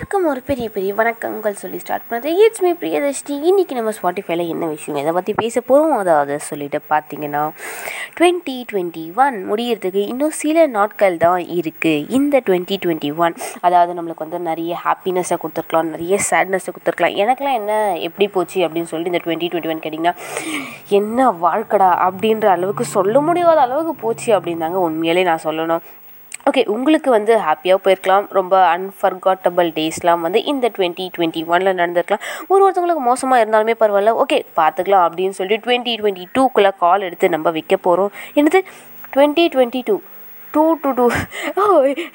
வணக்கம் ஒரு பெரிய பெரிய வணக்கங்கள் சொல்லி ஸ்டார்ட் பண்ணுறது இட்ஸ் மீ பிரியதர்ஷினி இன்றைக்கி நம்ம ஸ்பாட்டிஃபைல என்ன விஷயம் எதை பற்றி பேச போகிறோம் அதாவது சொல்லிட்டு பார்த்தீங்கன்னா டுவெண்ட்டி டுவெண்ட்டி ஒன் முடியறதுக்கு இன்னும் சில நாட்கள் தான் இருக்குது இந்த டுவெண்ட்டி டுவெண்ட்டி ஒன் அதாவது நம்மளுக்கு வந்து நிறைய ஹாப்பினஸை கொடுத்துருக்கலாம் நிறைய சேட்னஸை கொடுத்துருக்கலாம். எனக்கெல்லாம் என்ன எப்படி போச்சு அப்படின்னு சொல்லிட்டு இந்த டுவெண்ட்டி டுவெண்ட்டி ஒன் கேட்டிங்கன்னா என்ன வாழ்க்கடா அப்படின்ற அளவுக்கு சொல்ல முடியாத அளவுக்கு போச்சு அப்படின்னாங்க. உண்மையிலே நான் சொல்லணும். ஓகே உங்களுக்கு வந்து ஹாப்பியாக போயிருக்கலாம். ரொம்ப அன்ஃபர்காட்டபிள் டேஸ்லாம் வந்து இந்த டுவெண்ட்டி டுவெண்ட்டி ஒனில் நடந்திருக்கலாம். ஒரு ஒருத்தவங்களுக்கு மோசமாக இருந்தாலுமே பரவாயில்ல. ஓகே பார்த்துக்கலாம் அப்படின்னு சொல்லிட்டு டுவெண்ட்டி டுவெண்ட்டி டூக்குள்ளே கால் எடுத்து நம்ம விற்க போகிறோம் என்னது? Twenty twenty two two two two ஓ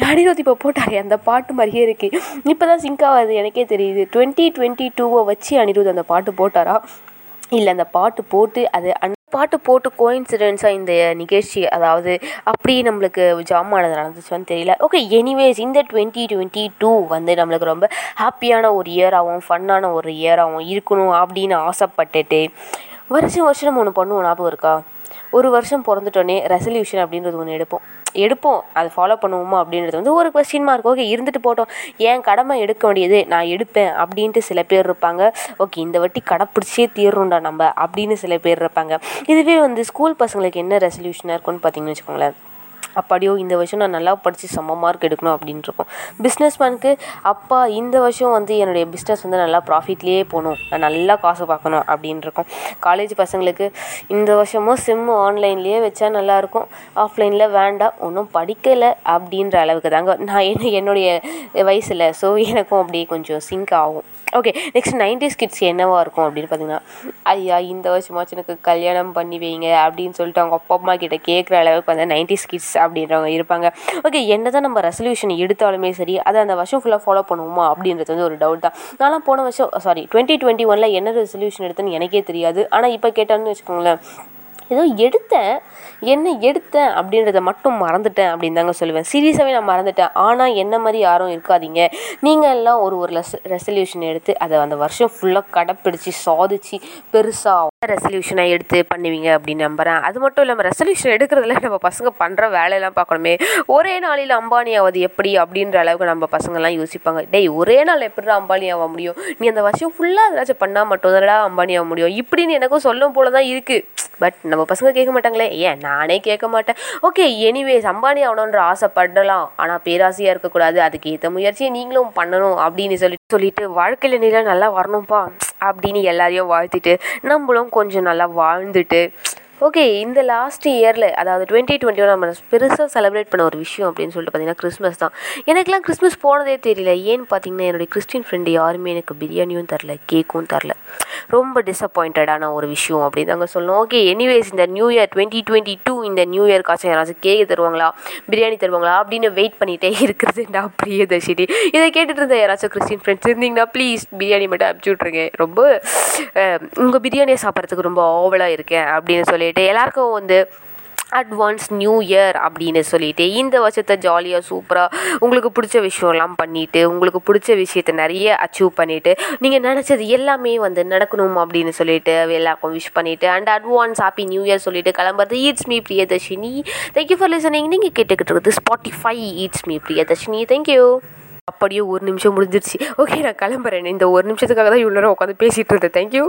அனிருத் இப்போ போட்டாரே அந்த பாட்டு மாதிரியே இருக்குது இப்போ தான் சிங்க் ஆகாது எனக்கே தெரியுது. டுவெண்ட்டி டுவெண்ட்டி டூவை வச்சு அனிருத் அந்த பாட்டு போட்டாரா? இல்லை அந்த பாட்டு போட்டு அது அன் பாட்டு போட்டு கோயின்சிடென்ஸாக இந்த நிகழ்ச்சி அதாவது அப்படி நம்மளுக்கு ஜாமானது நடந்துச்சுன்னு தெரியல. ஓகே எனிவேஸ் இந்த டுவெண்ட்டி டுவெண்ட்டி டூ வந்து நம்மளுக்கு ரொம்ப ஹாப்பியான ஒரு இயராகவும் ஃபன்னான ஒரு இயராகவும் இருக்கணும் அப்படின்னு ஆசைப்பட்டுட்டு வருஷம் வருஷம் நம்ம ஒன்று பண்ணுவோம் ஞாபகம் இருக்கா? ஒரு வருஷம் பிறந்துட்டோன்னே ரெசல்யூஷன் அப்படின்றது ஒன்று எடுப்போம். எடுப்போம். அதை ஃபாலோ பண்ணுவோமா அப்படின்றது வந்து ஒரு கொஸ்டின் மார்க் ஓகே இருந்துட்டு போட்டோம். ஏன் கடமை எடுக்க வேண்டியது? நான் எடுப்பேன் அப்படின்ட்டு சில பேர் இருப்பாங்க. ஓகே இந்த வாட்டி கடைப்பிடிச்சே தீர்றோம்டா நம்ம அப்படின்னு சில பேர் இருப்பாங்க. இதுவே வந்து ஸ்கூல் பசங்களுக்கு என்ன ரெசல்யூஷனாக இருக்கும்னு பார்த்தீங்கன்னு வச்சுக்கோங்களேன். அப்படியோ இந்த வருஷம் நான் நல்லா படித்து செம்ம மார்க் எடுக்கணும் அப்படின்னு இருக்கும் பிஸ்னஸ் மேனுக்கு அப்பா இந்த வருஷம் வந்து என்னுடைய பிஸ்னஸ் வந்து நல்லா ப்ராஃபிட்லேயே போகணும். நான் நல்லா காசு பார்க்கணும் அப்படின்னு காலேஜ் பசங்களுக்கு இந்த வருஷமும் சிம்மு ஆன்லைன்லேயே வச்சா நல்லாயிருக்கும் ஆஃப்லைனில் வேண்டாம் ஒன்றும் படிக்கலை அப்படின்ற அளவுக்கு தாங்க. நான் என்ன என்னுடைய வயசில் ஸோ எனக்கும் அப்படியே கொஞ்சம் சிங்க் ஆகும். ஓகே நெக்ஸ்ட் நைன்டிஸ் கிட்ஸ் என்னவாக இருக்கும் அப்படின்னு பார்த்தீங்கன்னா ஐயா இந்த வருஷமாச்சும் எனக்கு கல்யாணம் பண்ணி வைங்க அப்படின்னு சொல்லிட்டு அவங்க அப்பா அம்மா கிட்ட கேட்குற அளவுக்கு வந்து நைன்டிஸ் கிட்ஸ் அப்படின்றவங்க இருப்பாங்க. ஓகே என்ன தான் நம்ம ரெசல்யூஷன் எடுத்தாலுமே சரி அதை அந்த வருஷம் ஃபுல்லாக ஃபாலோ பண்ணுவோமா அப்படின்றது வந்து ஒரு டவுட் தான். நான்லாம் போன வருஷம் சாரி டுவெண்ட்டி டுவெண்ட்டி ஒனில் என்ன ரெசல்யூஷன் எடுத்தேன்னு எனக்கே தெரியாது. ஆனால் இப்போ கேட்டான்னு வச்சுக்கோங்களேன் ஏதோ எடுத்தேன் என்ன எடுத்தேன் அப்படின்றத மட்டும் மறந்துட்டேன் அப்படின்னு தாங்க சொல்லுவேன். சீரியஸாகவே நான் மறந்துட்டேன். ஆனால் என்ன மாதிரி யாரும் இருக்காதீங்க. நீங்கள் எல்லாம் ஒரு ஒரு லெஸ் ரெசல்யூஷன் எடுத்து அதை அந்த வருஷம் ஃபுல்லாக கடைப்பிடிச்சி சாதிச்சு பெருசாக ரெசல்யூஷனாக எடுத்து பண்ணுவீங்க அப்படின்னு நம்புகிறேன் அது மட்டும் இல்லாமல் ரெசல்யூஷன் எடுக்கிறதுல நம்ம பசங்க பண்ணுற வேலையெல்லாம் பார்க்கணுமே. ஒரே நாளில் அம்பானி ஆவது எப்படி அப்படின்ற அளவுக்கு நம்ம பசங்கள்லாம் யோசிப்பாங்க. டேய் ஒரே நாள் எப்படிடா அம்பானி ஆக முடியும்? நீ அந்த வருஷம் ஃபுல்லாக ஏதாச்சும் பண்ணால் மட்டும் தானடா அம்பானி ஆக முடியும். இப்படின்னு எனக்கும் சொல்லும் போல தான் இருக்குது பட் நம்ம பசங்க கேட்க மாட்டாங்களே. ஏன்? நானே கேட்க மாட்டேன். ஓகே எனிவேஸ் அம்பானி ஆகணுன்ற ஆசைப்படலாம். ஆனால் பேராசையாக இருக்கக்கூடாது. அதுக்கு ஏற்ற முயற்சியை நீங்களும் பண்ணணும் அப்படின்னு சொல்லி சொல்லிட்டு வாழ்க்கையில் நீலாம் நல்லா வரணும்ப்பா அப்படின்னு எல்லாரையும் வாழ்த்திட்டு நம்மளும் கொஞ்சம் நல்லா வாழ்ந்துட்டு ஓகே இந்த லாஸ்ட் இயரில் அதாவது டுவெண்ட்டி டுவெண்ட்டி ஒன் நம்ம பெருசாக செலிப்ரேட் பண்ண ஒரு விஷயம் அப்படின்னு சொல்லிட்டு பார்த்தீங்கன்னா கிறிஸ்மஸ் தான். எனக்குலாம் கிறிஸ்மஸ் போனதே தெரியல. ஏன்னு பார்த்தீங்கன்னா என்னுடைய கிறிஸ்டின் ஃப்ரெண்டு யாருமே எனக்கு பிரியாணியும் தரல கேக்கும் தரல. ரொம்ப டிசப்பாயிண்டடான ஒரு விஷயம் அப்படின்னு தாங்க சொல்லணும். ஓகே எனிவேஸ் இந்த new year twenty twenty two இந்த நியூ இயர்க்காச்சும் யாராச்சும் கேக் தருவாங்களா பிரியாணி தருவாங்களா அப்படின்னு வெயிட் பண்ணிகிட்டே இருக்கிறதுண்டா பிரியதர்ஷினி இதை கேட்டுட்டு இருந்த யாராச்சும் கிறிஸ்டின் ஃப்ரெண்ட்ஸ் இருந்தீங்கன்னா ப்ளீஸ் பிரியாணி மட்டும் அனுப்பிச்சி விட்ருங்க ரொம்ப உங்கள் பிரியாணியை சாப்பிட்றதுக்கு ரொம்ப ஓவலாக இருக்கேன் அப்படின்னு சொல்லி சொல்லிட்டு எல்லாருக்கும் வந்து அட்வான்ஸ் நியூ இயர் அப்படின்னு சொல்லிட்டு இந்த வருஷத்தை ஜாலியாக சூப்பராக உங்களுக்கு பிடிச்ச விஷயம்லாம் பண்ணிவிட்டு உங்களுக்கு பிடிச்ச விஷயத்த நிறைய அச்சீவ் பண்ணிவிட்டு நீங்கள் நினச்சது எல்லாமே வந்து நடக்கணும் அப்படின்னு சொல்லிட்டு எல்லாருக்கும் விஷ் பண்ணிவிட்டு and advance happy new year சொல்லிட்டு கிளம்புறது. It's me Priyadarshini thank you for listening நீங்கள் கேட்டுக்கிட்டு இருக்குது Spotify it's me Priyadarshini thank you அப்படியே ஒரு நிமிஷம் முடிஞ்சிருச்சு. ஓகே நான் கிளம்புறேன். இந்த ஒரு நிமிஷத்துக்காக தான் இவ்வளோ நேரம் உட்காந்து பேசிகிட்டு இருந்தேன். தேங்க்யூ